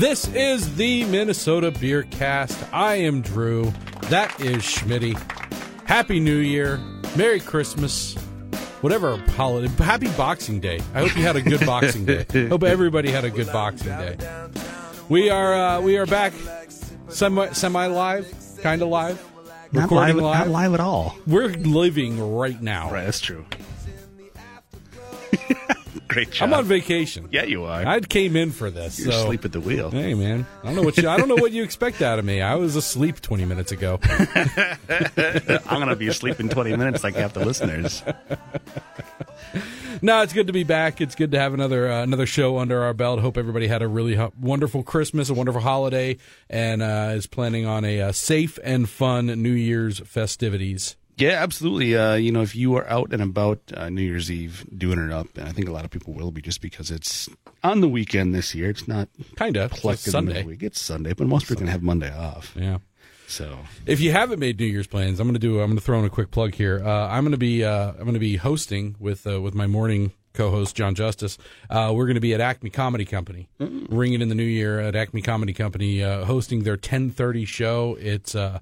This is the Minnesota Beer Cast. I am Drew. That is Schmitty. Happy New Year. Merry Christmas. Whatever holiday. Happy Boxing Day. I hope you had a good Boxing Day. Hope everybody had a good Boxing Day. We are uh, we are back semi semi live, kind of live. Not live, not live at all. We're living right now. Right, that's true. Great job. I'm on vacation. Yeah, you are. I came in for this. You're so. asleep at the wheel. Hey man, I don't know what you I don't know what you expect out of me. I was asleep 20 minutes ago. I'm gonna be asleep in 20 minutes, like half the listeners. no, it's good to be back. It's good to have another uh, another show under our belt. Hope everybody had a really ho- wonderful Christmas, a wonderful holiday, and uh, is planning on a, uh safe and fun New Year's festivities. Yeah, absolutely. Uh, you know, if you are out and about uh, New Year's Eve doing it up, and I think a lot of people will be just because it's on the weekend this year. It's not kind of Sunday. week. It's Sunday, but most people are going to have Monday off. Yeah. So if you haven't made New Year's plans, I'm going to do. I'm going to throw in a quick plug here. Uh, I'm going to be. Uh, I'm going to be hosting with uh, with my morning co-host John Justice. Uh, we're going to be at Acme Comedy Company, mm-hmm. ringing in the new year at Acme Comedy Company, uh, hosting their 10:30 show. It's uh,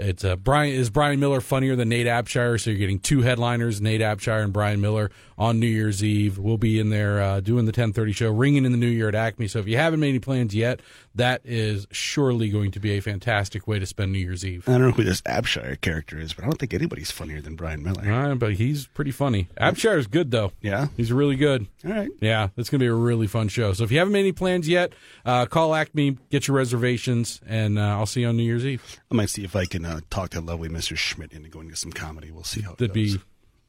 it's uh, Brian is Brian Miller funnier than Nate Abshire, so you're getting two headliners, Nate Abshire and Brian Miller on New Year's Eve. We'll be in there uh, doing the 10:30 show, ringing in the new year at Acme. So if you haven't made any plans yet, that is surely going to be a fantastic way to spend New Year's Eve. I don't know who this Abshire character is, but I don't think anybody's funnier than Brian Miller. Uh, but he's pretty funny. Abshire is good though. Yeah, he's really good. All right. Yeah, it's going to be a really fun show. So if you haven't made any plans yet, uh, call Acme, get your reservations, and uh, I'll see you on New Year's Eve. I might see if I can uh, talk to lovely Mr. Schmidt into going to some comedy. We'll see how That'd goes. be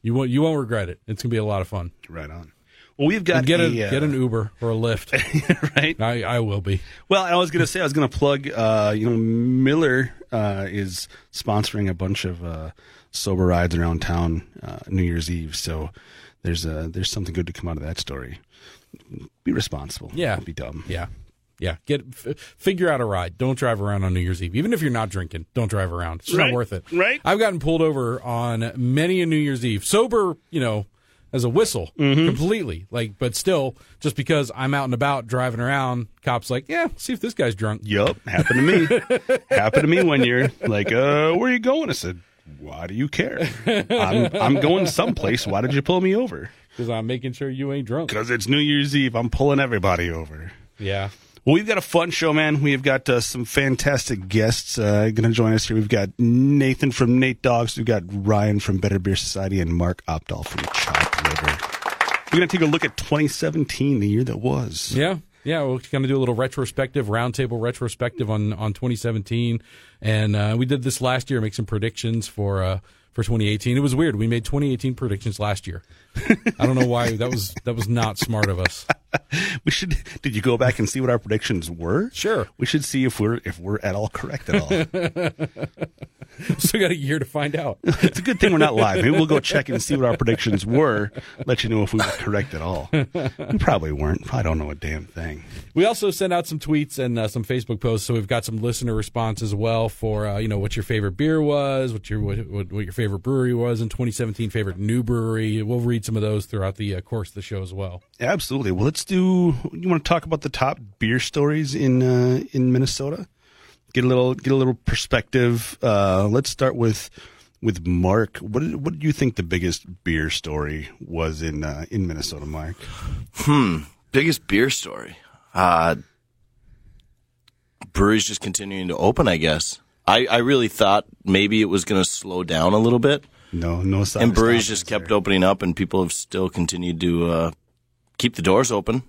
you won't you won't regret it. It's gonna be a lot of fun. Right on. Well, we've got get a, a, get an Uber or a Lyft, right? I, I will be. Well, I was going to say I was going to plug. Uh, you know, Miller uh, is sponsoring a bunch of uh, sober rides around town uh, New Year's Eve. So there's a there's something good to come out of that story. Be responsible. Yeah. Don't be dumb. Yeah. Yeah, get f- figure out a ride. Don't drive around on New Year's Eve. Even if you're not drinking, don't drive around. It's Right. not worth it. Right. I've gotten pulled over on many a New Year's Eve, sober, you know, as a whistle, Mm-hmm. completely. Like, but still, just because I'm out and about driving around, cops like, yeah, see if this guy's drunk. Yup. Happened to me. happened to me one year. Like, uh, where are you going? I said, why do you care? I'm I'm going someplace. Why did you pull me over? Because I'm making sure you ain't drunk. Because it's New Year's Eve. I'm pulling everybody over. Yeah. Well, we've got a fun show, man. We've got uh, some fantastic guests uh, going to join us here. We've got Nathan from Nate Dogs. We've got Ryan from Better Beer Society and Mark Opdahl from Chopped Liver. We're going to take a look at 2017, the year that was. Yeah. Yeah, we're going to do a little retrospective, roundtable retrospective on, on 2017. And uh, we did this last year, make some predictions for uh, for 2018. It was weird. We made 2018 predictions last year. I don't know why. That was that was not smart of us. we should. Did you go back and see what our predictions were? Sure. We should see if we're if we're at all correct at all. Still got a year to find out. it's a good thing we're not live. Maybe we'll go check and see what our predictions were. Let you know if we were correct at all. We probably weren't. I don't know a damn thing. We also sent out some tweets and uh, some Facebook posts, so we've got some listener response as well for uh, you know what your favorite beer was, what your what, what, your favorite brewery was in 2017, favorite new brewery. We'll read some of those throughout the uh, course of the show as well. Absolutely. Well, let's do. You want to talk about the top beer stories in uh, in Minnesota? Get a little get a little perspective. Uh, let's start with with Mark. What did, what do you think the biggest beer story was in uh, in Minnesota, Mark? Hmm. Biggest beer story. Uh, breweries just continuing to open. I guess. I, I really thought maybe it was going to slow down a little bit. No, no. And breweries just kept there. opening up, and people have still continued to uh, keep the doors open.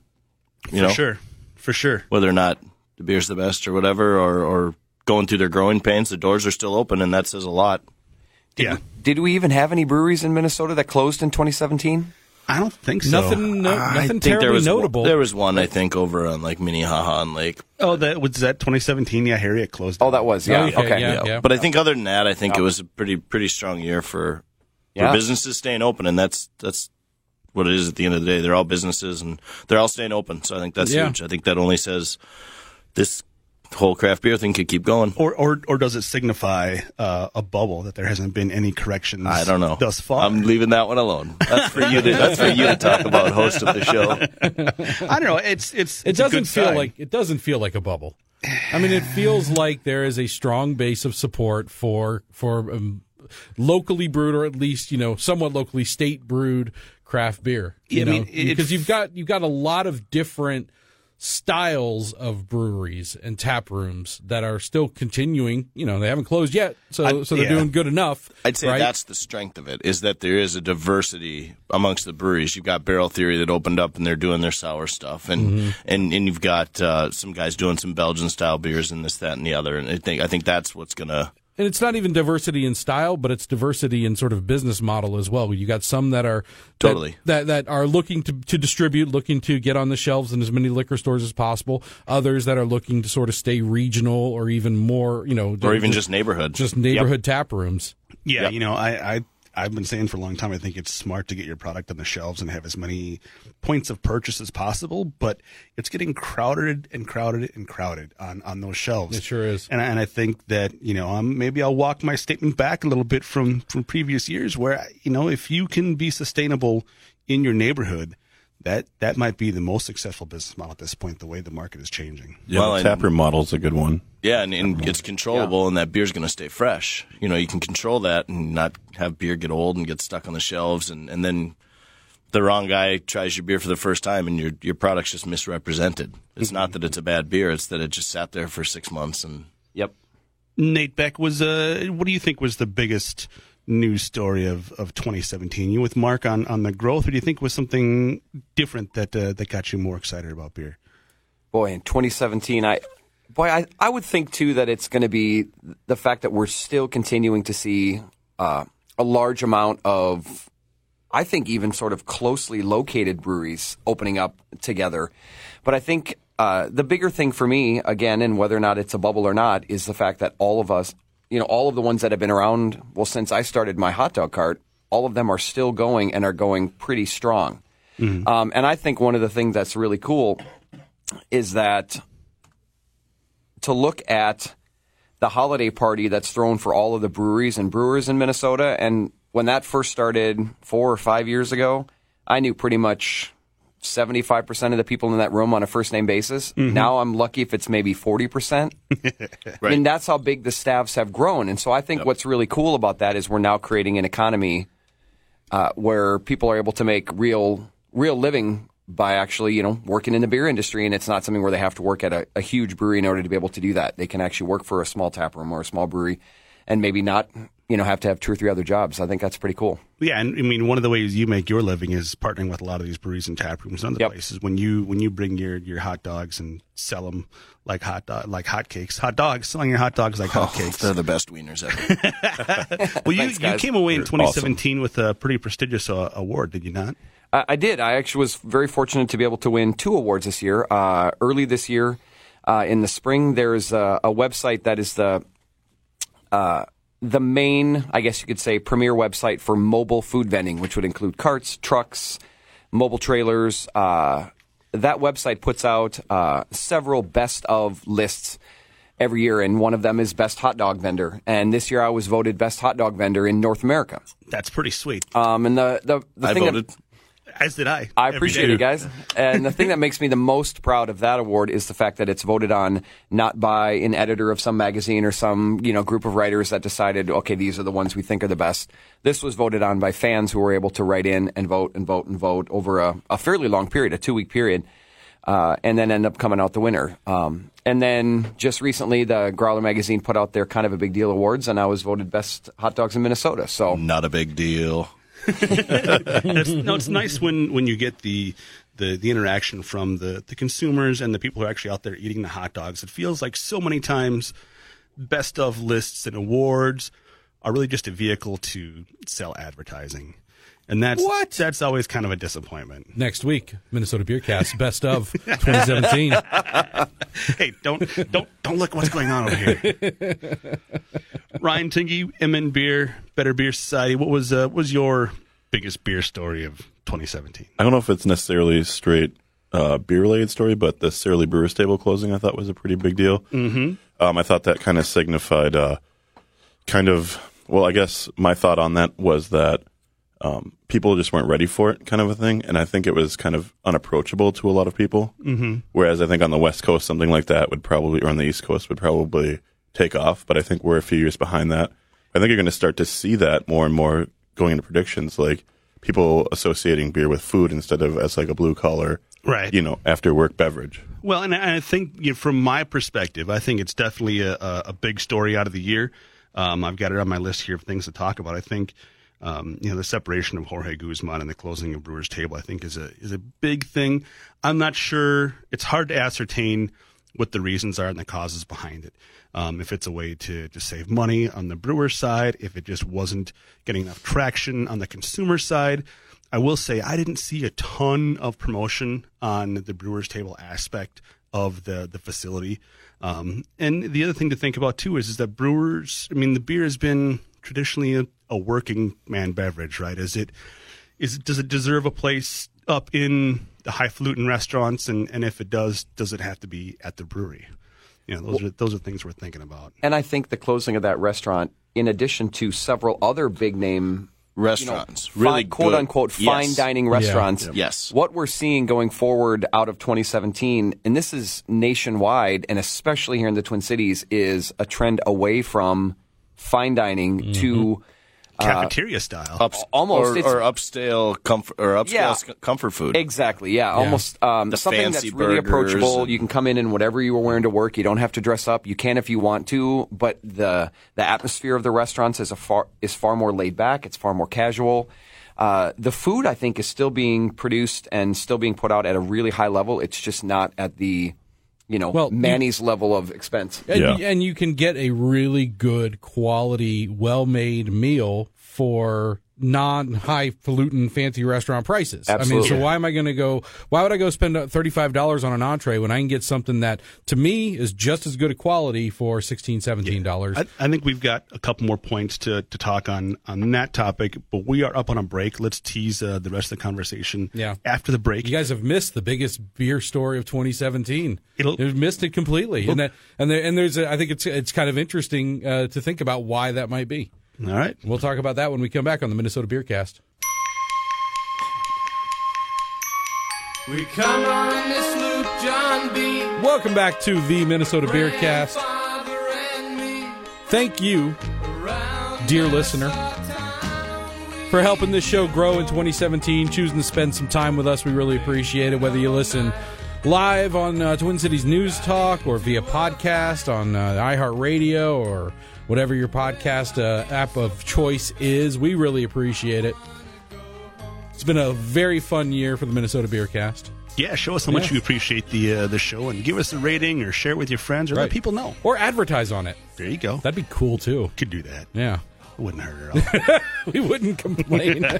You for know, sure, for sure. whether or not the beer's the best or whatever, or, or going through their growing pains, the doors are still open, and that says a lot. Yeah, Did we even have any breweries in Minnesota that closed in 2017? I don't think so. Nothing, no, I nothing think there terribly was notable. One, there was one I think over on like Minnehaha and Lake. Oh, that was that 2017. Yeah, Harriet closed. Oh, that was yeah. Okay, Okay, yeah. Yeah. But I think other than that, I think it was a pretty pretty strong year for Yeah. for businesses staying open, and that's that's what it is at the end of the day. They're all businesses and they're all staying open. So I think that's Yeah. huge. I think that only says this whole craft beer thing could keep going. Or, or, or does it signify uh, a bubble that there hasn't been any corrections? I don't know. thus far. I'm leaving that one alone. That's for you to. That's for you to talk about, host of the show. I don't know. It's it's It it's doesn't good feel sign. like it doesn't feel like a bubble. I mean, it feels like there is a strong base of support for for um, locally brewed, or at least you know somewhat locally state brewed craft beer. You Yeah, I mean, it- because you've got you've got a lot of different styles of breweries and tap rooms that are still continuing. You know, they haven't closed yet, so I- so they're yeah. doing good enough. I'd say right? that's the strength of it is that there is a diversity amongst the breweries. You've got Barrel Theory that opened up and they're doing their sour stuff, and Mm-hmm. and, and you've got uh, some guys doing some Belgian style beers and this, that, and the other. And I think I think that's what's gonna. And it's not even diversity in style, but it's diversity in sort of business model as well. You got some that are that- Totally. that that, are looking to, to distribute, looking to get on the shelves in as many liquor stores as possible. Others that are looking to sort of stay regional or even more, you know, Or even just neighborhood. just neighborhood tap rooms. Yeah, Yep. you know, I, I I've been saying for a long time. I think it's smart to get your product on the shelves and have as many points of purchase as possible. But it's getting crowded and crowded and crowded on on those shelves. It sure is. And I, and I think that you know, um, maybe I'll walk my statement back a little bit from from previous years, where you know, if you can be sustainable in your neighborhood. That, that might be the most successful business model at this point. The way the market is changing. Yeah, Well, the and- taproom model's a good one. Yeah, and, and it's controllable, and that beer's going to stay fresh. You know, you can control that and not have beer get old and get stuck on the shelves, and, and then the wrong guy tries your beer for the first time, and your your product's just misrepresented. It's not that it's a bad beer; it's that it just sat there for six months and Yep. Nate Beck was uh, what do you think was the biggest news story of, of 2017? You with Mark on, on the growth, or do you think was something different that uh, that got you more excited about beer? Boy, in 2017, I, boy, I, I would think too that it's going to be the fact that we're still continuing to see uh, a large amount of, I think, even sort of closely located breweries opening up together. But I think uh, the bigger thing for me, again, and whether or not it's a bubble or not, is the fact that all of us, you know, all of the ones that have been around, well, since I started my hot dog cart, all of them are still going and are going pretty strong. Um, and I think one of the things that's really cool is that to look at the holiday party that's thrown for all of the breweries and brewers in Minnesota. And when that first started four or five years ago, I knew pretty much 75% of the people in that room on a first name basis. Now I'm lucky if it's maybe 40%. I mean, that's how big the staffs have grown. And so I think what's really cool about that is we're now creating an economy uh, where people are able to make real, real living by actually, you know, working in the beer industry. And it's not something where they have to work at a, a huge brewery in order to be able to do that. They can actually work for a small tap room or a small brewery and maybe not, you know, have to have two or three other jobs. I think that's pretty cool. Yeah, and I mean one of the ways you make your living is partnering with a lot of these breweries and tap rooms and other Yep. places. When you when you bring your, your hot dogs and sell them like hot dog like hotcakes, hot dogs selling your hot dogs like hotcakes. they're the best wieners ever. well, you Thanks, you guys. came away in They're 2017 with a pretty prestigious uh, award, did you not? I, I did. I actually was very fortunate to be able to win two awards this year. Uh, early this year, uh, in the spring, there's a, a website that is the uh, the main, I guess you could say, premier website for mobile food vending, which would include carts, trucks, mobile trailers. Uh, that website puts out uh, several best of lists every year, and one of them is best hot dog vendor. And this year, I was voted best hot dog vendor in North America. That's pretty sweet. Um, and the the, the I thing voted. that As did I. I appreciate day. it, guys. And the thing that makes me the most proud of that award is the fact that it's voted on not by an editor of some magazine or some you know group of writers that decided, okay, these are the ones we think are the best. This was voted on by fans who were able to write in and vote and vote and vote over a, a fairly long period, a two week period, uh, and then end up coming out the winner. Um, and then just recently, the Growler magazine put out their kind of a big deal awards, and I was voted best hot dogs in Minnesota. So Not a big deal. No, it's nice when, when you get the, the the interaction from the, the consumers and the people who are actually out there eating the hot dogs. It feels like so many times best of lists and awards are really just a vehicle to sell advertising. And that's What? that's always kind of a disappointment. Next week, Minnesota Beercast best of 2017. hey, don't don't don't look what's going on over here. Ryan Tingy, MN Beer, Better Beer Society. What was uh, what was your biggest beer story of 2017? I don't know if it's necessarily straight uh, beer related story, but the Surly Brewers Table closing I thought was a pretty big deal. Mm-hmm. Um, I thought that kind of signified, uh, kind of, well, I guess my thought on that was that um, people just weren't ready for it, kind of a thing. And I think it was kind of unapproachable to a lot of people. Mm-hmm. Whereas I think on the West Coast, something like that would probably, or on the East Coast, would probably take off. But I think we're a few years behind that. I think you're going to start to see that more and more going into predictions, like people associating beer with food instead of as like a blue collar, Right. You know, after work beverage. Well, and I think you know, from my perspective, I think it's definitely a, a, a big story out of the year. Um, I've got it on my list here of things to talk about. I think um, you know the separation of Jorge Guzman and the closing of Brewers Table. I think is a is a big thing. I'm not sure. It's hard to ascertain what the reasons are and the causes behind it. Um, if it's a way to to save money on the brewer side, if it just wasn't getting enough traction on the consumer side. I will say I didn't see a ton of promotion on the Brewers Table aspect of the the facility. Um, and the other thing to think about too is, is that Brewers. I mean, the beer has been traditionally a, a working man beverage, right? Is it is it, does it deserve a place up in the highfalutin restaurants? And and if it does, does it have to be at the brewery? You know, those are those are things we're thinking about. And I think the closing of that restaurant, in addition to several other big name Restaurants, you know, really fine, quote unquote Yes. fine dining restaurants. Yes. What we're seeing going forward out of 2017, and this is nationwide, and especially here in the Twin Cities, is a trend away from fine dining Mm-hmm. to Cafeteria style. Up, almost, or, or upscale comfort or upscale Yeah. s- comfort food. Exactly. Yeah. Almost um, The something fancy that's really approachable. and- You can come in in whatever you were wearing to work. You don't have to dress up. You can if you want to, but the the atmosphere of the restaurants is a far is far more laid back. It's far more casual. Uh, the food, I think, is still being produced and still being put out at a really high level. It's just not at the, you know, Well, you- Manny's level of expense. And, Yeah. and you can get a really good quality, well made meal for non highfalutin fancy restaurant prices. I mean, so why am I going to go? Why would I go spend $35 on an entree when I can get something that to me is just as good a quality for $16, $17? I, I think we've got a couple more points to, to talk on on that topic, but we are up on a break. Let's tease uh, the rest of the conversation Yeah. after the break. You guys have missed the biggest beer story of 2017. It'll- You've missed it completely, and that, and there, and there's a, I think it's it's kind of interesting uh, to think about why that might be. All right. We'll talk about that when we come back on the Minnesota Beer Cast. We come on this Luke John B. Welcome back to the Minnesota Beer Cast. Father and me Thank you, dear listener, for helping this show grow in 2017, choosing to spend some time with us. We really appreciate it. Whether you listen live on uh, Twin Cities News Talk or via podcast on uh, iHeartRadio or whatever your podcast uh, app of choice is, we really appreciate it. It's been a very fun year for the Minnesota Beer Cast. Yeah, show us how much Yeah. you appreciate the uh, the show and give us a rating or share it with your friends or let people know. Or advertise on it. There you go. That'd be cool too. could do that. Yeah. Wouldn't hurt at all. we wouldn't complain.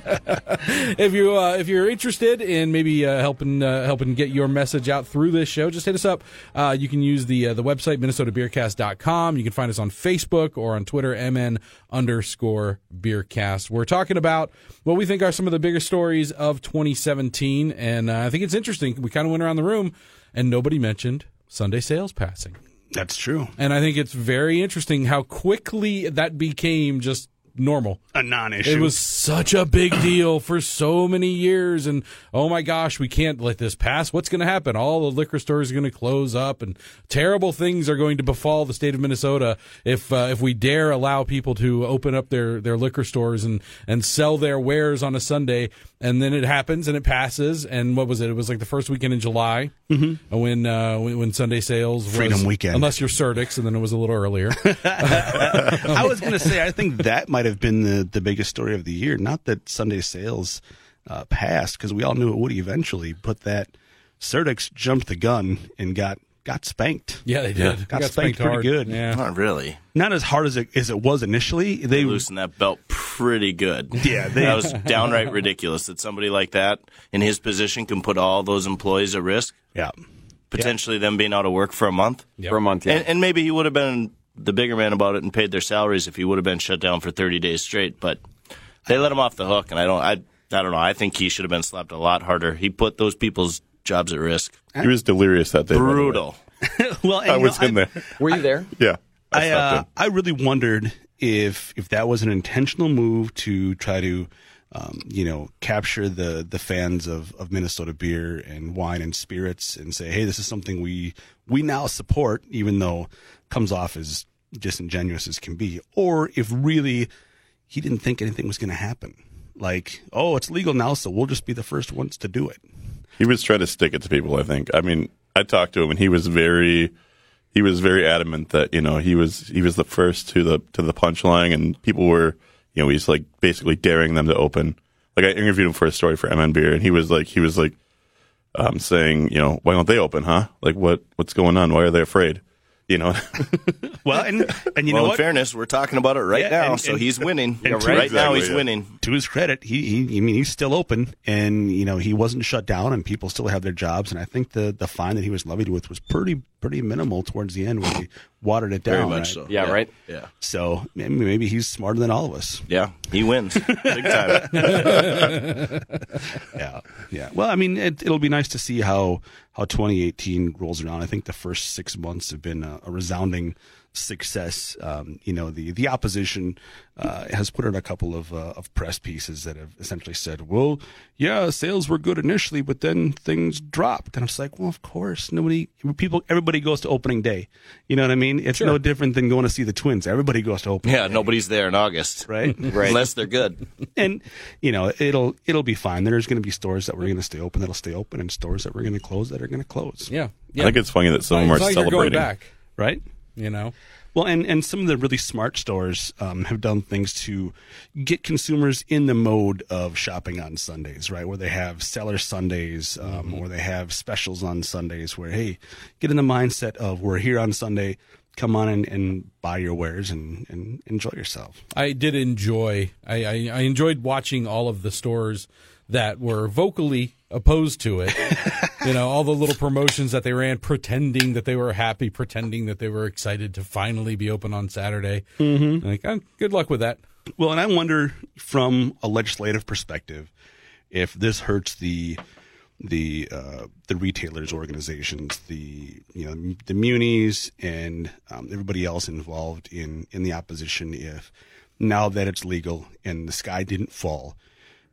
If you uh, if you're interested in maybe uh, helping uh, helping get your message out through this show just hit us up. Uh, you can use the uh, the website minnesotabeercast.com you can find us on facebook or on twitter mn underscore beercast. We're talking about what we think are some of the biggest stories of 2017 and uh, i think it's interesting. We kind of went around the room and nobody mentioned sunday sales passing. That's true. and i think it's very interesting how quickly that became just normal A non-issue. it was such a big deal for so many years, and oh my gosh, we can't let this pass. What's going to happen? All the liquor stores are going to close up, and terrible things are going to befall the state of Minnesota if uh, if we dare allow people to open up their, their liquor stores and and sell their wares on a Sunday. And then it happens, and it passes. And what was it? It was like the first weekend in July mm-hmm. when, uh, when when Sunday sales was, Freedom Weekend. unless you're Surdyk's, and then it was a little earlier. I was going to say, I think that might have been the, the biggest story of the year. Not that Sunday sales uh, passed, because we all knew it would eventually, but that Surdyk's jumped the gun and got got spanked. yeah, they did. They Got spanked pretty hard. good. Yeah. Not really. Not as hard as it as it was initially. They Loosened that belt pretty good. Yeah, they- that was downright ridiculous that somebody like that in his position can put all those employees at risk, yeah. potentially them being out of work for a month. For a month, yeah. And, and maybe he would have been the bigger man about it and paid their salaries if he would have been shut down for 30 days straight. But they let him off the hook, and I don't, I, I don't know. I think he should have been slapped a lot harder. He put those people's jobs at risk. He was delirious that day. by the way. Brutal. well, and, I was know, in there. Were you there? Yeah. I, I uh. I really wondered if if that was an intentional move to try to um, you know capture the the fans of, of Minnesota beer and wine and spirits and say hey this is something we we now support even though it comes off as disingenuous as can be or if really he didn't think anything was going to happen like oh it's legal now so we'll just be the first ones to do it He was trying to stick it to people. I think. I mean, I talked to him, and he was very, he was very adamant that you know he was he was the first to the to the punchline, and people were, you know, he's like basically daring them to open. Like I interviewed him for a story for MN Beer, and he was like, he was like, um, saying, you know, why don't they open, huh? Like what what's going on? Why are they afraid? You know, well and and you well, know in what fairness, we're talking about it right Yeah, now, and- so and- he's winning. and to- right now, he's yeah. winning. to his credit, he, he I mean he's still open and you know he wasn't shut down and people still have their jobs and I think the the fine that he was levied with was pretty pretty minimal towards the end when he watered it down. Very much right? so. Yeah, right? Yeah. So maybe, maybe he's smarter than all of us. Yeah, he wins big time. Yeah, yeah. Well, I mean, it, it'll be nice to see how how 2018 rolls around. I think the first six months have been a, a resounding success. Um, you know, the the opposition uh, has put out a couple of uh, of press pieces that have essentially said, "Well, yeah, sales were good initially, but then things dropped." And I was like, "Well, of course, nobody, people, everybody goes to opening day. You know what I mean? It's no different than going to see the Twins. Everybody goes to opening, Yeah, nobody's there in August, right? Right. Unless they're good. and you know it'll it'll be fine. There's going to be stores that we're going to stay open that'll stay open, and stores that we're going to close that are going to close. Yeah, yeah. I think it's funny that some of them are like going celebrating. back. Right. You know, Well, and, and some of the really smart stores um, have done things to get consumers in the mode of shopping on Sundays, right? Where they have seller Sundays, um, or they have specials on Sundays. Where hey, get in the mindset of we're here on Sunday. Come on and, and buy your wares and, and enjoy yourself. I did enjoy. I, I, I enjoyed watching all of the stores that were vocally opposed to it. you know, all the little promotions that they ran, pretending that they were happy, pretending that they were excited to finally be open on Saturday. Mm-hmm. Like, oh, good luck with that. Well, and I wonder from a legislative perspective if this hurts the the uh, the retailers organizations, the you know the munis and um, everybody else involved in in the opposition. If now that it's legal and the sky didn't fall,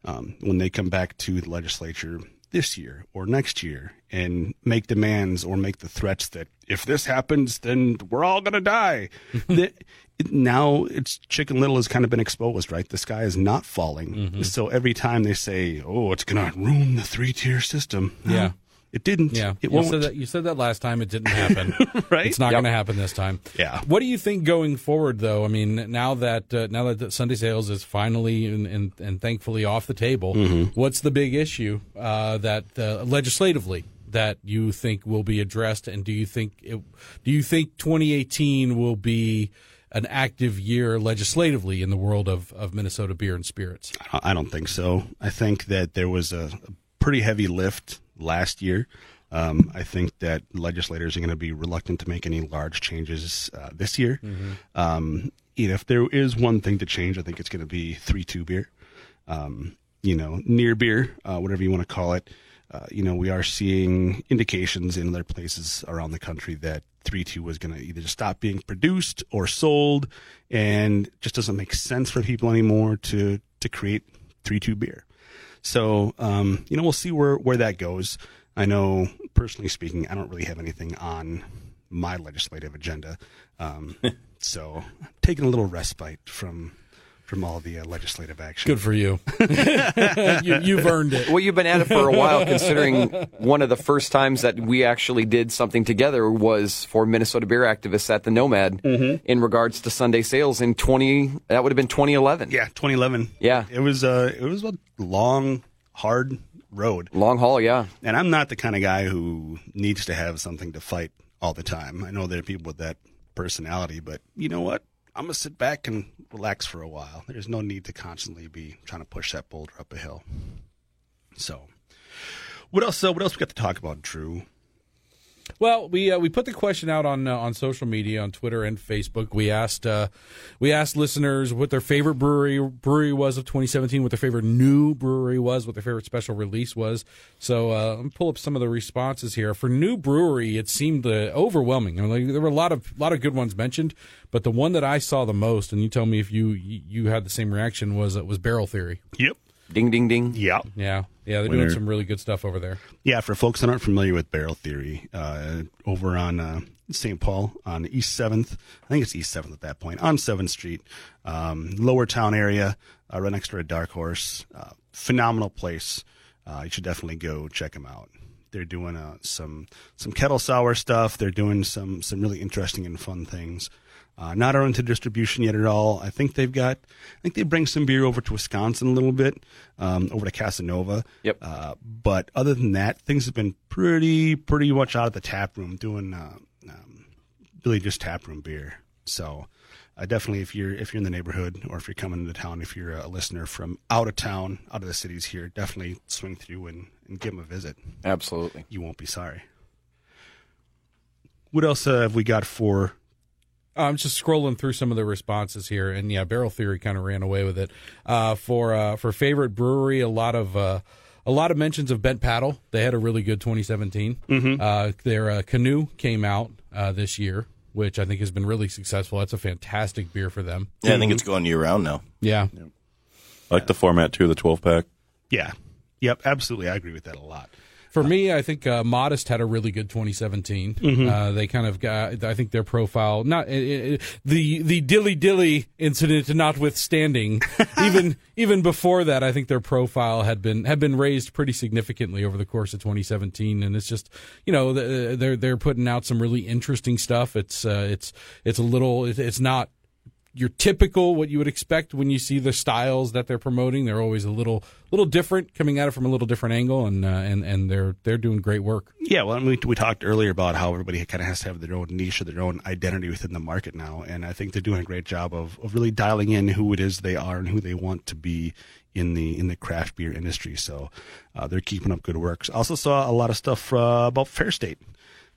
um, when they come back to the legislature this year or next year and make demands or make the threats that if this happens, then we're all going to die. now it's Chicken Little has kind of been exposed, right? The sky is not falling. So every time they say, oh, it's going to ruin the three tier system. Yeah. It didn't. Yeah, It you won't. said that. You said that last time. It didn't happen. Right? It's not Yep. going to happen this time. Yeah. What do you think going forward, though? I mean, now that uh, now that Sunday sales is finally and, and, and thankfully off the table, Mm-hmm. what's the big issue uh, that uh, legislatively that you think will be addressed? And do you think it, do you think 2018 will be an active year legislatively in the world of, of Minnesota beer and spirits? I don't think so. I think that there was a, a pretty heavy lift last year. Um, I think that legislators are going to be reluctant to make any large changes uh, this year. Um, you know, if there is one thing to change, I think it's going to be three two beer. Um, you know, near beer, uh, whatever you want to call it. Uh, you know, we are seeing indications in other places around the country that 3 2 was going to either stop being produced or sold, and just doesn't make sense for people anymore to, to create 3 2 beer. So, um, you know, we'll see where, where that goes. I know, personally speaking, I don't really have anything on my legislative agenda. Um, so, I'm taking a little respite from from all the uh, legislative action. Good for you. you you've earned it. Well, you've been at it for a while, considering one of the first times that we actually did something together was for Minnesota beer activists at the Nomad in regards to Sunday sales in 20, that would have been 2011. Yeah, 2011. Yeah. it was uh, it was a long, hard road, Long haul, yeah. and I'm not the kind of guy who needs to have something to fight all the time. I know there are people with that personality, but you know what? I'm gonna sit back and relax for a while. There's no need to constantly be trying to push that boulder up a hill. So, what else? Uh, what else we got to talk about, Drew? Well, we uh, we put the question out on uh, on social media, on Twitter and Facebook. We asked uh, we asked listeners what their favorite brewery brewery was of 2017, what their favorite new brewery was, what their favorite special release was. So uh, let me pull up some of the responses here. For new brewery, it seemed uh, overwhelming. I mean, like, there were a lot of lot of good ones mentioned, but the one that I saw the most, and you tell me if you you had the same reaction, was uh, was Barrel Theory. Yep. Ding, ding, ding. Yeah. Yeah, yeah, they're doing some really good stuff over there. Yeah, for folks that aren't familiar with Barrel Theory, uh, over on uh, St. Paul on East Seventh, I think it's East Seventh at that point on Seventh Street, um, Lower Town area, uh, right next to a Dark Horse. Uh, phenomenal place. Uh, you should definitely go check them out. They're doing uh, some some kettle sour stuff. They're doing some some really interesting and fun things. Uh, not out into distribution yet at all. I think they've got. I think they bring some beer over to Wisconsin a little bit, um, over to Casanova. Yep. Uh, but other than that, things have been pretty pretty much out of the tap room, doing uh, um, really just tap room beer. So uh, definitely, if you're if you're in the neighborhood or if you're coming into town, if you're a listener from out of town, out of the cities here, definitely swing through and, and give them a visit. Absolutely. You won't be sorry. What else uh, have we got for? I'm just scrolling through some of the responses here, and yeah, Barrel Theory kind of ran away with it. Uh, for uh, for favorite brewery, a lot of uh, a lot of mentions of Bent Paddle. They had a really good 2017. Mm-hmm. Uh, their uh, canoe came out uh, this year, which I think has been really successful. That's a fantastic beer for them. Yeah, I think it's going year round now. Yeah, I like the format too, the 12 pack. Yeah, yep, absolutely. I agree with that a lot. For me, I think uh, Modest had a really good 2017. Uh, they kind of got, I think their profile, not uh, uh, the the dilly dilly incident notwithstanding, even even before that, I think their profile had been had been raised pretty significantly over the course of 2017. And it's just, you know, they're they're putting out some really interesting stuff. It's uh, it's it's a little, it's not your typical what you would expect when you see the styles that they're promoting. They're always a little little different, coming at it from a little different angle, and uh, and and they're they're doing great work. Yeah, well, and we we talked earlier about how everybody kind of has to have their own niche or their own identity within the market now, and I think they're doing a great job of, of really dialing in who it is they are and who they want to be in the in the craft beer industry. So uh, they're keeping up good works. I also saw a lot of stuff uh, about Fair State.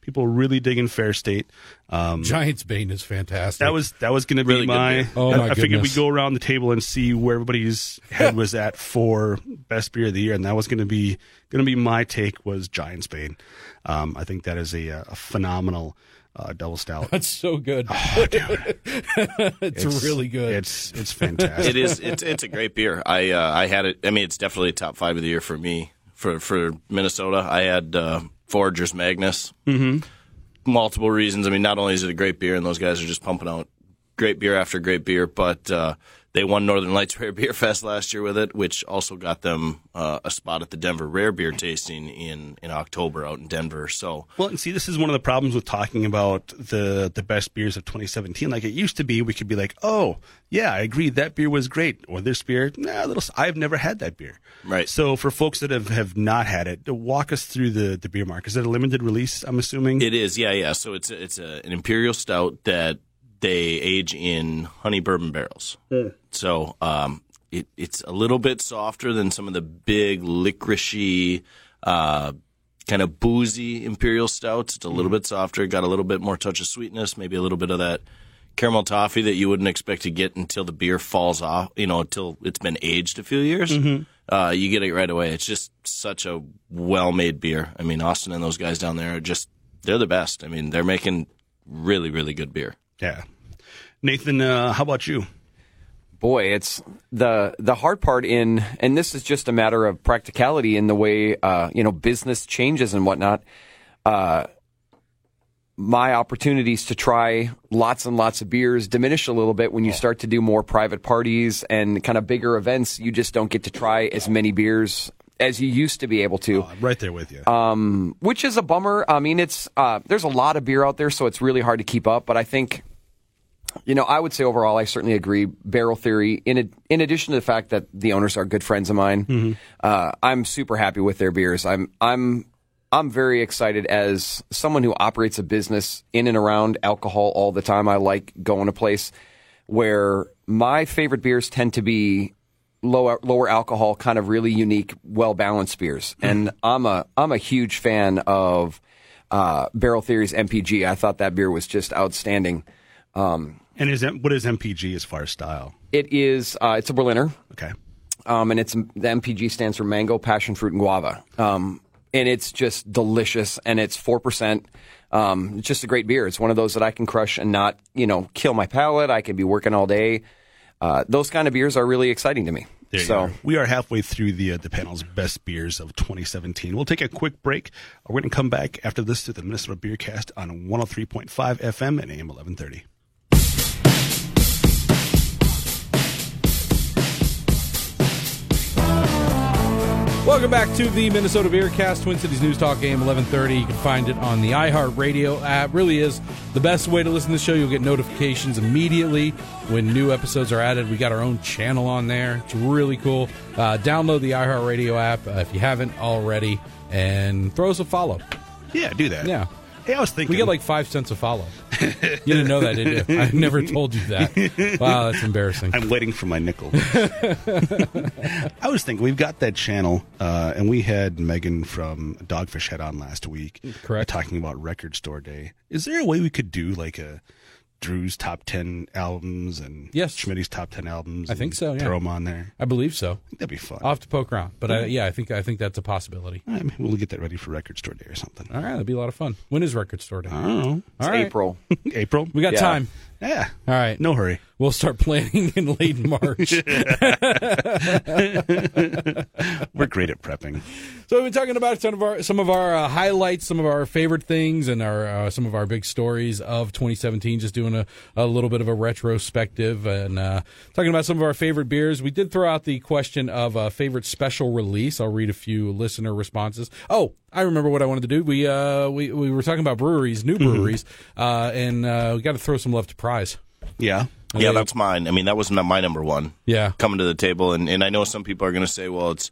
People really digging Fair State. Um, Giants Bane is fantastic. that was that was going to be Really good my. beer. Oh, I, my I figured we'd go around the table and see where everybody's head was at for best beer of the year, and that was going to be going to be my take was Giants Bane. Um, I think that is a, a phenomenal uh, double stout. That's so good. Oh, it's, really good. It's it's fantastic. It is. It's it's a great beer. I uh, I had it. I mean, it's definitely top five of the year for me. For for Minnesota, I had uh, Foragers Magnus. Mm-hmm. Multiple reasons. I mean, not only is it a great beer, and those guys are just pumping out great beer after great beer, but uh, they won Northern Lights Rare Beer Fest last year with it, which also got them uh, a spot at the Denver Rare Beer Tasting in in October out in Denver. So Well, and see, this is one of the problems with talking about the the best beers of 2017. Like it used to be, we could be like, "Oh, yeah, I agree, that beer was great," or "This beer, nah, little, I've never had that beer." Right. So, for folks that have, have not had it, to walk us through the the beer mark. Is it a limited release? I'm assuming. It is, yeah, yeah. So it's a, it's a, an imperial stout that they age in honey bourbon barrels. So um, it, it's a little bit softer than some of the big licoricey, uh, kind of boozy imperial stouts. It's a little bit softer, got a little bit more touch of sweetness, maybe a little bit of that caramel toffee that you wouldn't expect to get until the beer falls off. You know, until it's been aged a few years. Uh, you get it right away. It's just such a well-made beer. I mean, Austin and those guys down there are just they're the best. I mean, they're making really, really good beer. Yeah. Nathan, uh, how about you? boy, it's the the hard part in, and this is just a matter of practicality in the way uh, you know business changes and whatnot. Uh, my opportunities to try lots and lots of beers diminish a little bit when you start to do more private parties and kind of bigger events. You just don't get to try as many beers as you used to be able to I'm right there with you. um, which is a bummer. I mean, it's uh, there's a lot of beer out there, so it's really hard to keep up. But I think, you know, I would say overall, I certainly agree. Barrel Theory, in ad- in addition to the fact that the owners are good friends of mine, uh, I'm super happy with their beers. I'm I'm I'm very excited as someone who operates a business in and around alcohol all the time. I like going to a place where my favorite beers tend to be lower lower alcohol, kind of really unique, well balanced beers. And I'm a I'm a huge fan of uh, Barrel Theory's MPG. I thought that beer was just outstanding. Um, And is M- what is MPG as far as style? it is. Uh, it's a Berliner. Okay. um, and it's the MPG stands for mango, passion fruit, and guava. Um, and it's just delicious, and it's four percent. Um, it's just a great beer. It's one of those that I can crush and not, you know, kill my palate. I can be working all day. Uh, those kind of beers are really exciting to me. There you so are. we are halfway through the uh, the panel's best beers of 2017. We'll take a quick break. We're going to come back after this to the Minnesota Beercast on 103.5 FM and AM 1130. Welcome back to the Minnesota Beercast, Twin Cities News Talk, AM 1130. You can find it on the iHeartRadio app. Really is the best way to listen to the show. You'll get notifications immediately when new episodes are added. We got our own channel on there. It's really cool. Uh, download the iHeartRadio app uh, if you haven't already, and throw us a follow. Yeah, do that. Yeah. Hey, I was thinking. We get like five cents a follow. You didn't know that, did you? I never told you that. Wow, that's embarrassing. I'm waiting for my nickel. I was thinking we've got that channel, uh, and we had Megan from Dogfish Head on last week, Correct. talking about Record Store Day. Is there a way we could do like a Drew's top ten albums and Yes. Schmidt's top ten albums? I think so, yeah. Throw them on there. I believe so. I that'd be fun. I'll have to poke around, but I, yeah, I think I think that's a possibility. All right, maybe we'll get that ready for Record Store Day or something. All right, that'd be a lot of fun. When is Record Store Day? I don't know. it's All right. April. April. We got Yeah. time. Yeah. All right. No hurry. We'll start planning in late March. We're great at prepping. so we've been talking about some of our some of our uh, highlights, some of our favorite things, and our uh, some of our big stories of 2017. Just doing a, a little bit of a retrospective and uh, talking about some of our favorite beers. We did throw out the question of uh, favorite special release. I'll read a few listener responses. Oh, I remember what I wanted to do. We uh, we we were talking about breweries, new breweries, uh, and uh, we got to throw some love to Prize. Yeah. Yeah, that's mine. I mean, that was not my number one. Yeah. coming to the table, and, and I know some people are going to say, well, it's,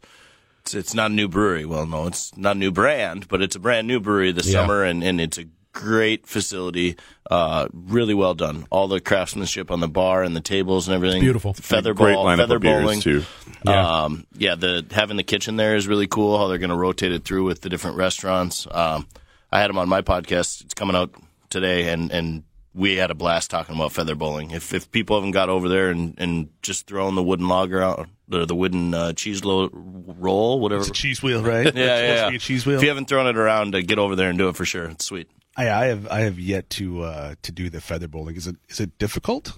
it's it's not a new brewery. Well, no, it's not a new brand, but it's a brand new brewery this Yeah. summer, and, and it's a great facility. Uh, really well done. All the craftsmanship on the bar and the tables and everything. beautiful. Feather Great ball, feather of beers bowling. too. Yeah. Um, yeah, the having the kitchen there is really cool. How they're going to rotate it through with the different restaurants. Um, I had them on my podcast. It's coming out today, and and we had a blast talking about feather bowling. If if people haven't got over there and and just throwing the wooden lager out, the the wooden uh, cheese lo- roll, whatever. It's a cheese wheel, right? yeah, It's yeah, to yeah. be a cheese wheel. If you haven't thrown it around, uh, get over there and do it for sure. It's sweet. I, I have I have yet to uh, to do the feather bowling. Is it is it difficult?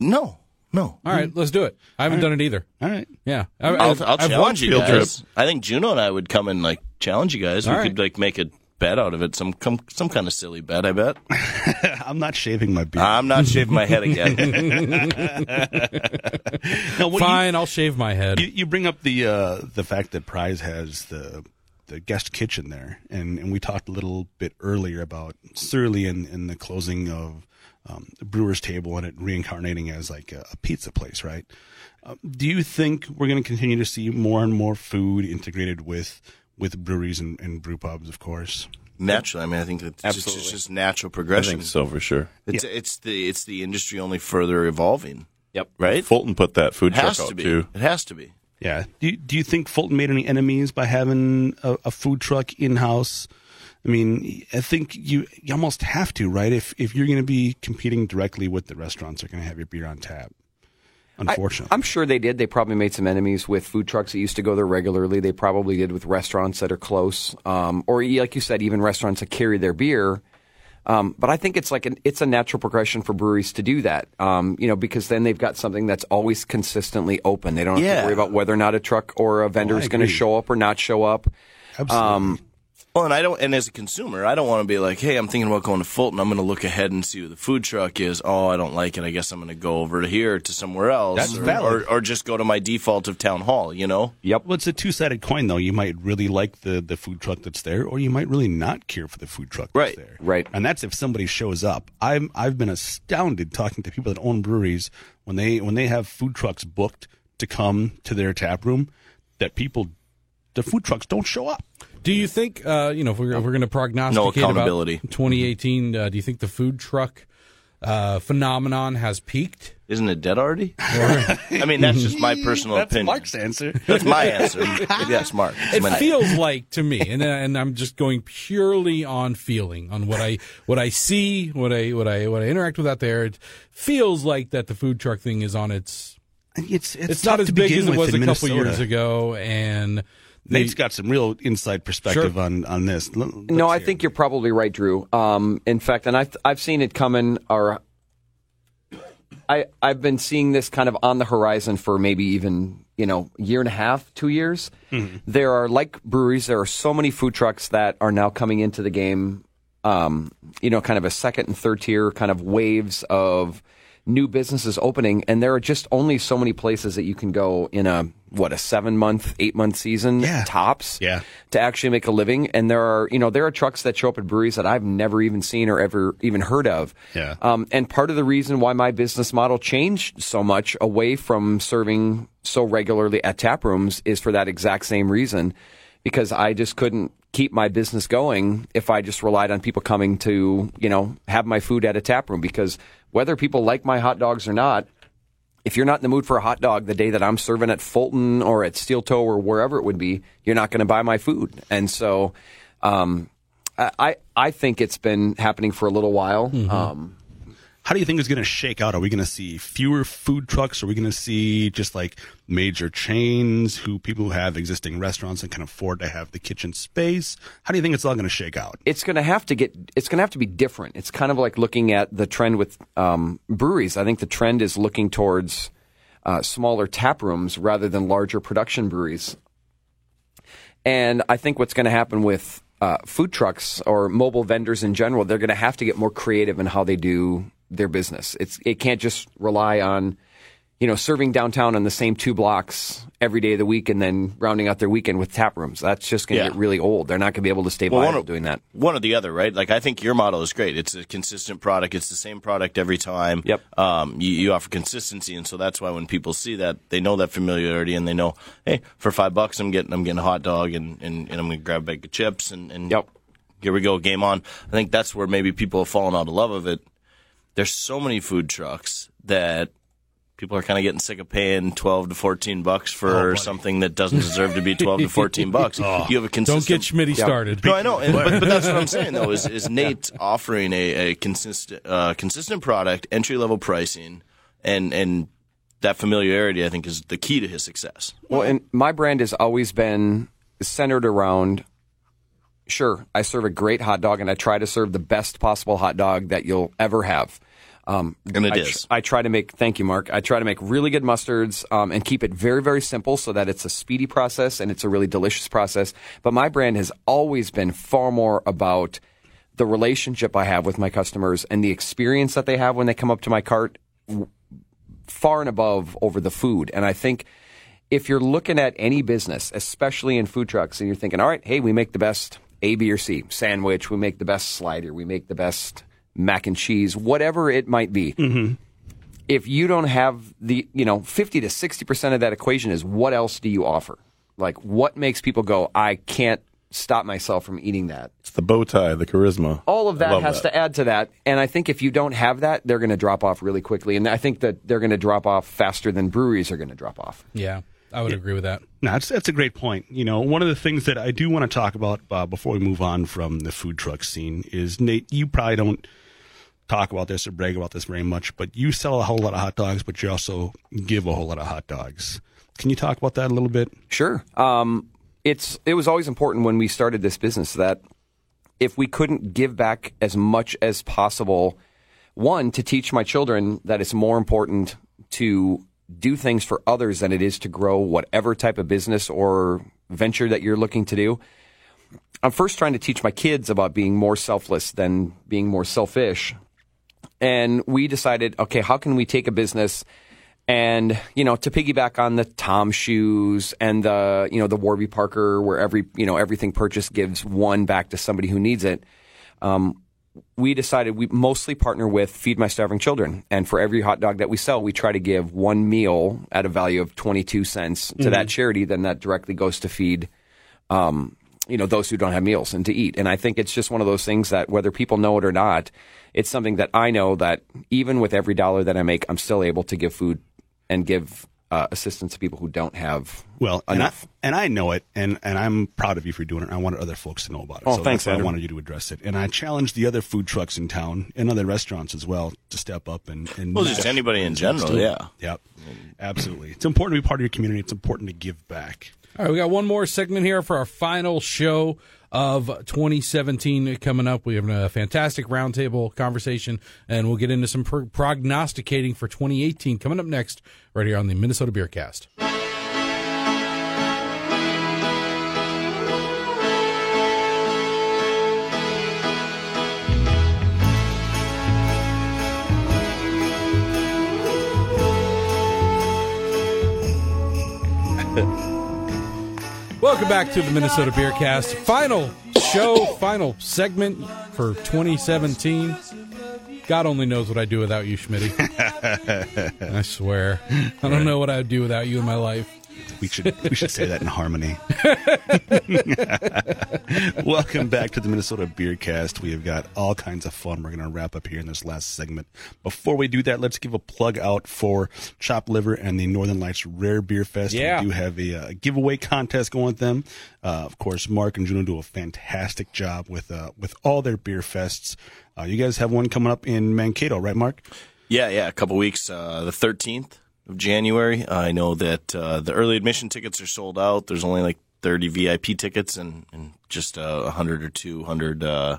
No, no. All right, let's do it. I haven't done it either. All right. Yeah, I, I'll, I've, I'll challenge you guys. trips. I think Juno and I would come and like challenge you guys. All we right. could like make a bet out of it. Some some, some kind of silly bet. I bet. I'm not shaving my beard. I'm not shaving my head again. No, what you- Fine, I'll shave my head. You, you bring up the uh, the fact that Prize has the the guest kitchen there, and, and we talked a little bit earlier about Surly and, and the closing of um, the Brewer's Table and it reincarnating as like a, a pizza place, right? Uh, do you think we're going to continue to see more and more food integrated with with breweries and, and brew pubs, of course? Naturally, I mean, I think it's just, Absolutely. it's just natural I progression. think so for sure. It's it's the it's the industry only further evolving. Yep. Right. Fulton put that food It has truck to out be. too. It has to be. Yeah. Do you, do you think Fulton made any enemies by having a, a food truck in house? I mean, I think you, you almost have to, right? If if you're going to be competing directly with the restaurants that are going to have your beer on tap. Unfortunately, I'm sure they did. They probably made some enemies with food trucks that used to go there regularly. They probably did with restaurants that are close, um, or like you said, even restaurants that carry their beer. Um, but I think it's like an, it's a natural progression for breweries to do that, um, you know, because then they've got something that's always consistently open. They don't have Yeah. to worry about whether or not a truck or a vendor Oh, is going to show up or not show up. absolutely. Well, and I don't. And as a consumer, I don't want to be like, "Hey, I'm thinking about going to Fulton. I'm going to look ahead and see who the food truck is. Oh, I don't like it. I guess I'm going to go over to here to somewhere else, That's or, valid. or or just go to my default of town hall. You know? Yep. well, it's a two sided coin, though. You might really like the the food truck that's there, or you might really not care for the food truck that's Right, there. right. And that's if somebody shows up. I'm I've been astounded talking to people that own breweries when they when they have food trucks booked to come to their tap room, that people the food trucks don't show up. Do you think, uh, you know, if we're, if we're going to prognosticate accountability. about 2018, uh, do you think the food truck uh, phenomenon has peaked. Isn't it dead already? I mean, that's just my personal That's opinion. Mark's answer. That's my answer. yes, Mark. It's It my- feels like to me, and and I'm just going purely on feeling, on what I what I see, what I what I what I interact with out there. It feels like that the food truck thing is on its. It's it's, It's not as big as it was a couple Minnesota. years ago, and the- Nate's got some real inside perspective Sure. on on this. L- No, let's I hear think you're probably right, Drew. Um, in fact, and I've I've seen it coming, or I I've been seeing this kind of on the horizon for maybe even you know year and a half, two years. There are like breweries, there are so many food trucks that are now coming into the game. Um, you know, kind of a second and third tier kind of waves of new businesses opening, and there are just only so many places that you can go in a what a seven month, eight month season Yeah. tops Yeah. to actually make a living. And there are, you know, there are trucks that show up at breweries that I've never even seen or ever even heard of. Yeah. Um, and part of the reason why my business model changed so much away from serving so regularly at tap rooms is for that exact same reason, because I just couldn't keep my business going if I just relied on people coming to, you know, have my food at a tap room. Because whether people like my hot dogs or not, if you're not in the mood for a hot dog the day that I'm serving at Fulton or at Steel Toe or wherever it would be, you're not going to buy my food. And so, um, I I- I think it's been happening for a little while. Um, How do you think it's going to shake out? Are we going to see fewer food trucks? Are we going to see just like major chains who people who have existing restaurants and can afford to have the kitchen space? How do you think it's all going to shake out? it's going to have to get it's going to have to be different. It's kind of like looking at the trend with um, breweries. I think the trend is looking towards uh, smaller tap rooms rather than larger production breweries. And I think what's going to happen with uh, food trucks or mobile vendors in general, they're going to have to get more creative in how they do their business. It's it can't just rely on you know serving downtown on the same two blocks every day of the week and then rounding out their weekend with tap rooms. That's just going to Yeah. get really old. They're not going to be able to stay Well, viable doing that. One or the other, right? Like I think your model is great. It's a consistent product. It's the same product every time. Yep. Um, you, you offer consistency, and so that's why when people see that, they know that familiarity, and they know, hey, for five bucks, I'm getting I'm getting a hot dog, and, and, and I'm going to grab a bag of chips, and, and Yep. here we go, game on. I think that's where maybe people have fallen out of love of it. There's so many food trucks that people are kind of getting sick of paying 12 to 14 bucks for something that doesn't deserve to be 12 to 14 bucks. You have a consistent don't get Schmitty started. no, I know, and, but, but that's what I'm saying though. Is, is Nate offering a, a consistent uh, consistent product, entry level pricing, and and that familiarity? I think is the key to his success. Well, and my brand has always been centered around. Sure, I serve a great hot dog, and I try to serve the best possible hot dog that you'll ever have. Um, And it I, is. I try to make. Thank you, Mark. I try to make really good mustards um, and keep it very, very simple so that it's a speedy process and it's a really delicious process. But my brand has always been far more about the relationship I have with my customers and the experience that they have when they come up to my cart far and above over the food. And I think if you're looking at any business, especially in food trucks, and you're thinking, all right, hey, we make the best A, B, or C sandwich, we make the best slider, we make the best mac and cheese, whatever it might be. Mm-hmm. If you don't have the, you know, 50 to 60% of that equation is what else do you offer? Like, what makes people go, I can't stop myself from eating that? It's the bow tie, the charisma. all of that has that. to add to that. And I think if you don't have that, they're going to drop off really quickly. And I think that they're going to drop off faster than breweries are going to drop off. Yeah, I would agree with that. No, that's that's a great point. You know, one of the things that I do want to talk about uh, before we move on from the food truck scene is Nate. You probably don't talk about this or brag about this very much, but you sell a whole lot of hot dogs, but you also give a whole lot of hot dogs. Can you talk about that a little bit? Sure. Um, it's it was always important when we started this business that if we couldn't give back as much as possible, one to teach my children that it's more important to do things for others than it is to grow whatever type of business or venture that you're looking to do. I'm first trying to teach my kids about being more selfless than being more selfish. And we decided, okay, how can we take a business and, you know, to piggyback on the Tom shoes and the, you know, the Warby Parker where every, you know, everything purchased gives one back to somebody who needs it. Um, we decided we mostly partner with Feed My Starving Children. And for every hot dog that we sell, we try to give one meal at a value of 22 cents to that charity. Then that directly goes to feed um, you know those who don't have meals and to eat. And I think it's just one of those things that whether people know it or not, it's something that I know that even with every dollar that I make, I'm still able to give food and give uh, assistance to people who don't have Well, and I, and I know it, and, and I'm proud of you for doing it. I wanted other folks to know about it. Oh, so thanks, that's why I wanted you to address it. And I challenged the other food trucks in town and other restaurants as well to step up and, and Well, just anybody in general, yeah. Yep, absolutely. It's important to be part of your community. It's important to give back. All right, we got one more segment here for our final show of 2017 coming up. We have a fantastic roundtable conversation, and we'll get into some pro- prognosticating for 2018 coming up next, right here on the Minnesota Beer Cast. Welcome back to the Minnesota Beer Cast. Final show, final segment for 2017. God only knows what I'd do without you, Schmitty. I swear. I don't know what I'd do without you in my life. We should we should say that in harmony. Welcome back to the Minnesota Beer Cast. We have got all kinds of fun. We're going to wrap up here in this last segment. Before we do that, let's give a plug out for Chop Liver and the Northern Lights Rare Beer Fest. Yeah. We do have a uh, giveaway contest going with them. Uh, of course, Mark and Juno do a fantastic job with uh, with all their beer fests. Uh, you guys have one coming up in Mankato, right, Mark? Yeah, yeah, a couple weeks. Uh, the 13th of January. I know that uh, the early admission tickets are sold out. There's only like 30 VIP tickets and, and just uh, 100 or 200 uh,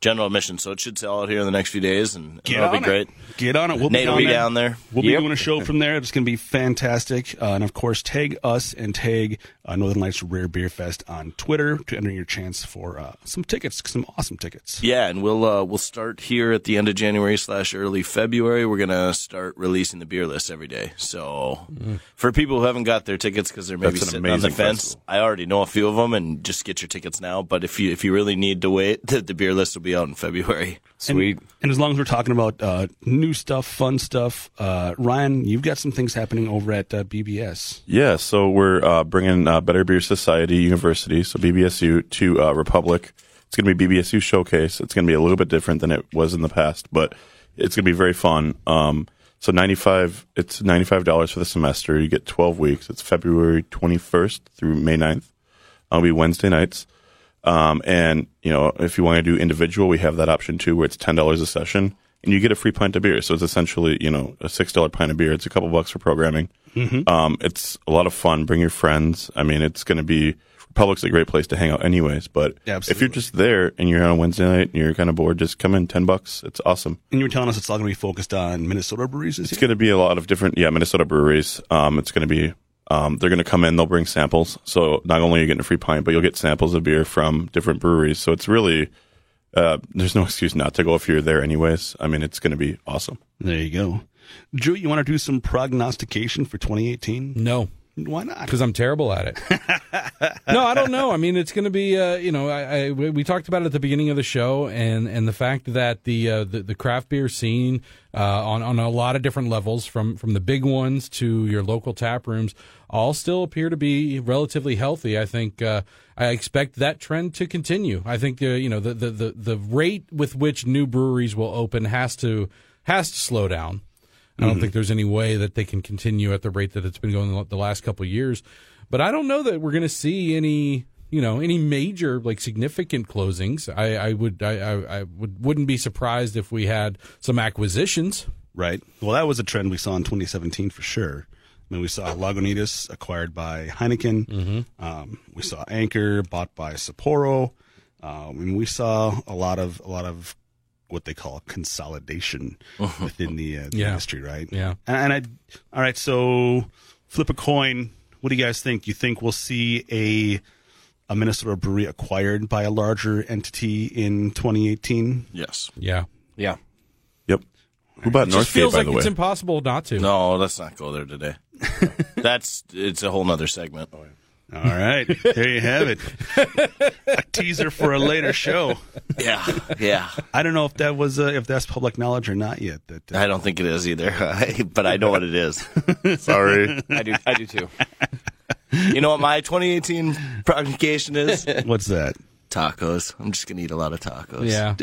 general admission. So it should sell out here in the next few days, and, and that'll be on great. Get on it. We'll Nate be will be there. down there. We'll be doing a show from there. It's going to be fantastic. Uh, and of course, tag us and tag uh, Northern Lights Rare Beer Fest on Twitter to enter your chance for uh, some tickets, some awesome tickets. Yeah, and we'll uh, we'll start here at the end of January slash early February. We're gonna start releasing the beer list every day. So for people who haven't got their tickets because they're maybe sitting on the amazing fence, festival. I already know a few of them, and just get your tickets now. But if you if you really need to wait, the, the beer list will be out in February. Sweet. And as long as we're talking about uh, new stuff, fun stuff, uh, Ryan, you've got some things happening over at uh, BBS. Yeah, so we're uh, bringing uh, Better Beer Society University, so BBSU, to uh, Republic. It's going to be BBSU Showcase. It's going to be a little bit different than it was in the past, but it's going to be very fun. Um, so ninety five, it's ninety five dollars for the semester. You get twelve weeks. It's February twenty first through May 9th. It'll be Wednesday nights. Um, and you know, if you want to do individual, we have that option too, where it's ten dollars a session, and you get a free pint of beer. So it's essentially, you know, a six dollar pint of beer. It's a couple bucks for programming. Um, it's a lot of fun. Bring your friends. I mean, it's going to be Republic's a great place to hang out, anyways. But if you're just there and you're on a Wednesday night and you're kind of bored, just come in. Ten bucks. It's awesome. And you were telling us it's all going to be focused on Minnesota breweries It's going to be a lot of different, yeah, Minnesota breweries. Um, it's going to be, um, they're going to come in, they'll bring samples. So not only are you getting a free pint, but you'll get samples of beer from different breweries. So it's really, uh, there's no excuse not to go if you're there anyways. I mean, it's going to be awesome. There you go. Drew, you want to do some prognostication for 2018? No, Why not? because I'm terrible at it. no, I don't know. I mean, it's going to be, uh, you know, I, I we talked about it at the beginning of the show, and and the fact that the uh, the, the craft beer scene uh, on on a lot of different levels, from from the big ones to your local tap rooms, all still appear to be relatively healthy. I think uh, I expect that trend to continue. I think uh, you know the, the the the rate with which new breweries will open has to has to slow down. I don't think there's any way that they can continue at the rate that it's been going the- last couple of years. But I don't know that we're going to see any, you know, any major like significant closings. I, I would, I, I, would, wouldn't be surprised if we had some acquisitions. Right. Well, that was a trend we saw in 2017 for sure. I mean, we saw Lagunitas acquired by Heineken. Um, we saw Anchor bought by Sapporo. Uh, I mean, we saw a lot of a lot of what they call consolidation within the, uh, the Yeah. industry, right? Yeah. And, and I, all right. So, flip a coin. What do you guys think? You think we'll see a a Minnesota brewery acquired by a larger entity in 2018? Yes. Yeah, Yeah. Yep. Who about it just Northgate, feels by like the it's impossible not to. No, let's not go there today. That's it's a whole nother segment. All right, there you have it. a teaser for a later show. Yeah, yeah. I don't know if that was uh, if that's public knowledge or not yet. That uh, I don't think it is either, but I know what it is. Sorry. I do. I do too. You know what my 2018 prognostication is? What's that? Tacos. I'm just gonna eat a lot of tacos. Yeah.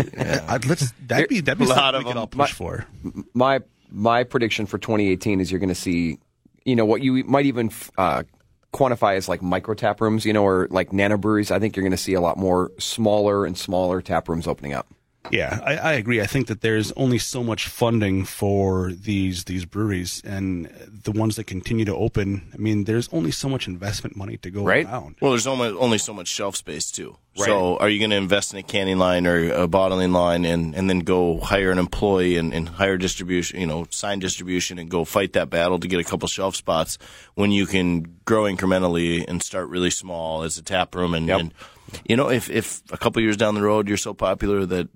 Uh, let's that'd be that'd be A lot something of we could all push for. my my prediction for 2018 is you're going to see, you know, what you might even uh, quantify as like micro tap rooms, you know, or like nano breweries. I think you're going to see a lot more smaller and smaller tap rooms opening up. Yeah, I, I agree. I think that there's only so much funding for these these breweries, and the ones that continue to open. I mean, there's only so much investment money to go Right. around. Well, there's only, only so much shelf space too. So, are you going to invest in a canning line or a bottling line, and, and then go hire an employee and, and hire distribution, you know, sign distribution, and go fight that battle to get a couple shelf spots when you can grow incrementally and start really small as a tap room, and, Yep. and you know, if if a couple years down the road you're so popular that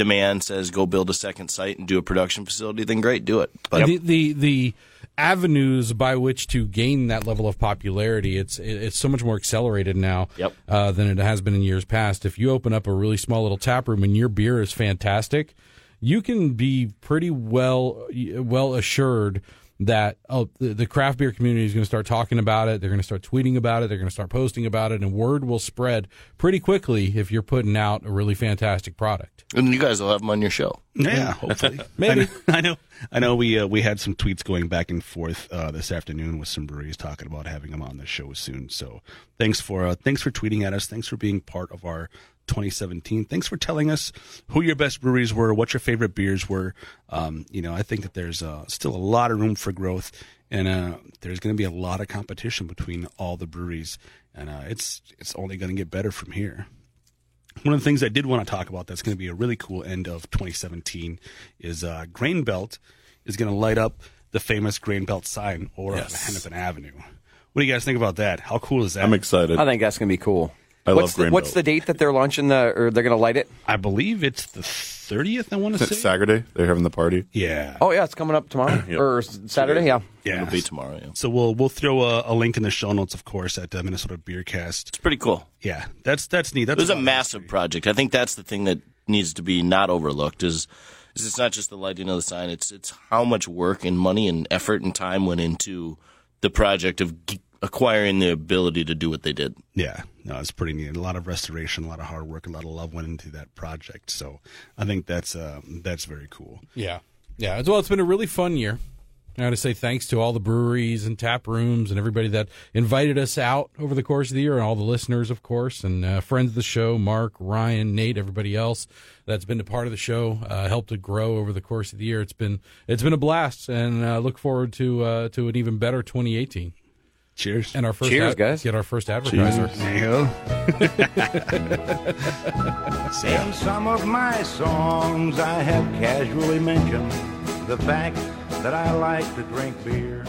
demand says go build a second site and do a production facility, then great, do it. But the, the the avenues by which to gain that level of popularity it's it's so much more accelerated now Yep. uh, than it has been in years past. If you open up a really small little tap room and your beer is fantastic, you can be pretty well well assured that oh the, the craft beer community is going to start talking about it. They're going to start tweeting about it. They're going to start posting about it, and word will spread pretty quickly if you're putting out a really fantastic product. and you guys will have them on your show. Yeah, hopefully. Maybe. I know. I know. I know. We uh, we had some tweets going back and forth uh, this afternoon with some breweries talking about having them on the show soon. So thanks for uh, thanks for tweeting at us. Thanks for being part of our 2017. Thanks for telling us who your best breweries were, what your favorite beers were. Um, you know, I think that there's uh, still a lot of room for growth, and uh, there's going to be a lot of competition between all the breweries, and uh, it's it's only going to get better from here. One of the things I did want to talk about that's going to be a really cool end of 2017 is uh, Grain Belt is going to light up the famous Grain Belt sign over on Hennepin Avenue. What do you guys think about that? How cool is that? I'm excited. I think that's going to be cool. I what's love the, Grain What's the date that they're launching the or they're going to light it? I believe it's the 30th. I want to It's say. Saturday. They're having the party. Yeah. Oh yeah, it's coming up tomorrow Yep. or s- Saturday. Yeah. yeah. It'll be tomorrow. Yeah. So we'll we'll throw a, a link in the show notes, of course, at the Minnesota Beercast. It's pretty cool. Yeah, that's that's neat. That's It was a lot of massive project. I think that's the thing that needs to be not overlooked is, is it's not just the lighting of the sign. It's it's how much work and money and effort and time went into the project of g- acquiring the ability to do what they did. Yeah, no, it's pretty neat. A lot of restoration, a lot of hard work, a lot of love went into that project. So I think that's uh, that's very cool. Yeah, yeah. As well, it's been a really fun year. I got to say thanks to all the breweries and tap rooms and everybody that invited us out over the course of the year, and all the listeners, of course, and uh, friends of the show, Mark, Ryan, Nate, everybody else that's been a part of the show, uh, helped it grow over the course of the year. It's been it's been a blast, and uh, look forward to uh, to an even better 2018 Cheers. and our first Cheers, guys. get our first advertiser. There you go. In some of my songs, I have casually mentioned the fact that I like to drink beer.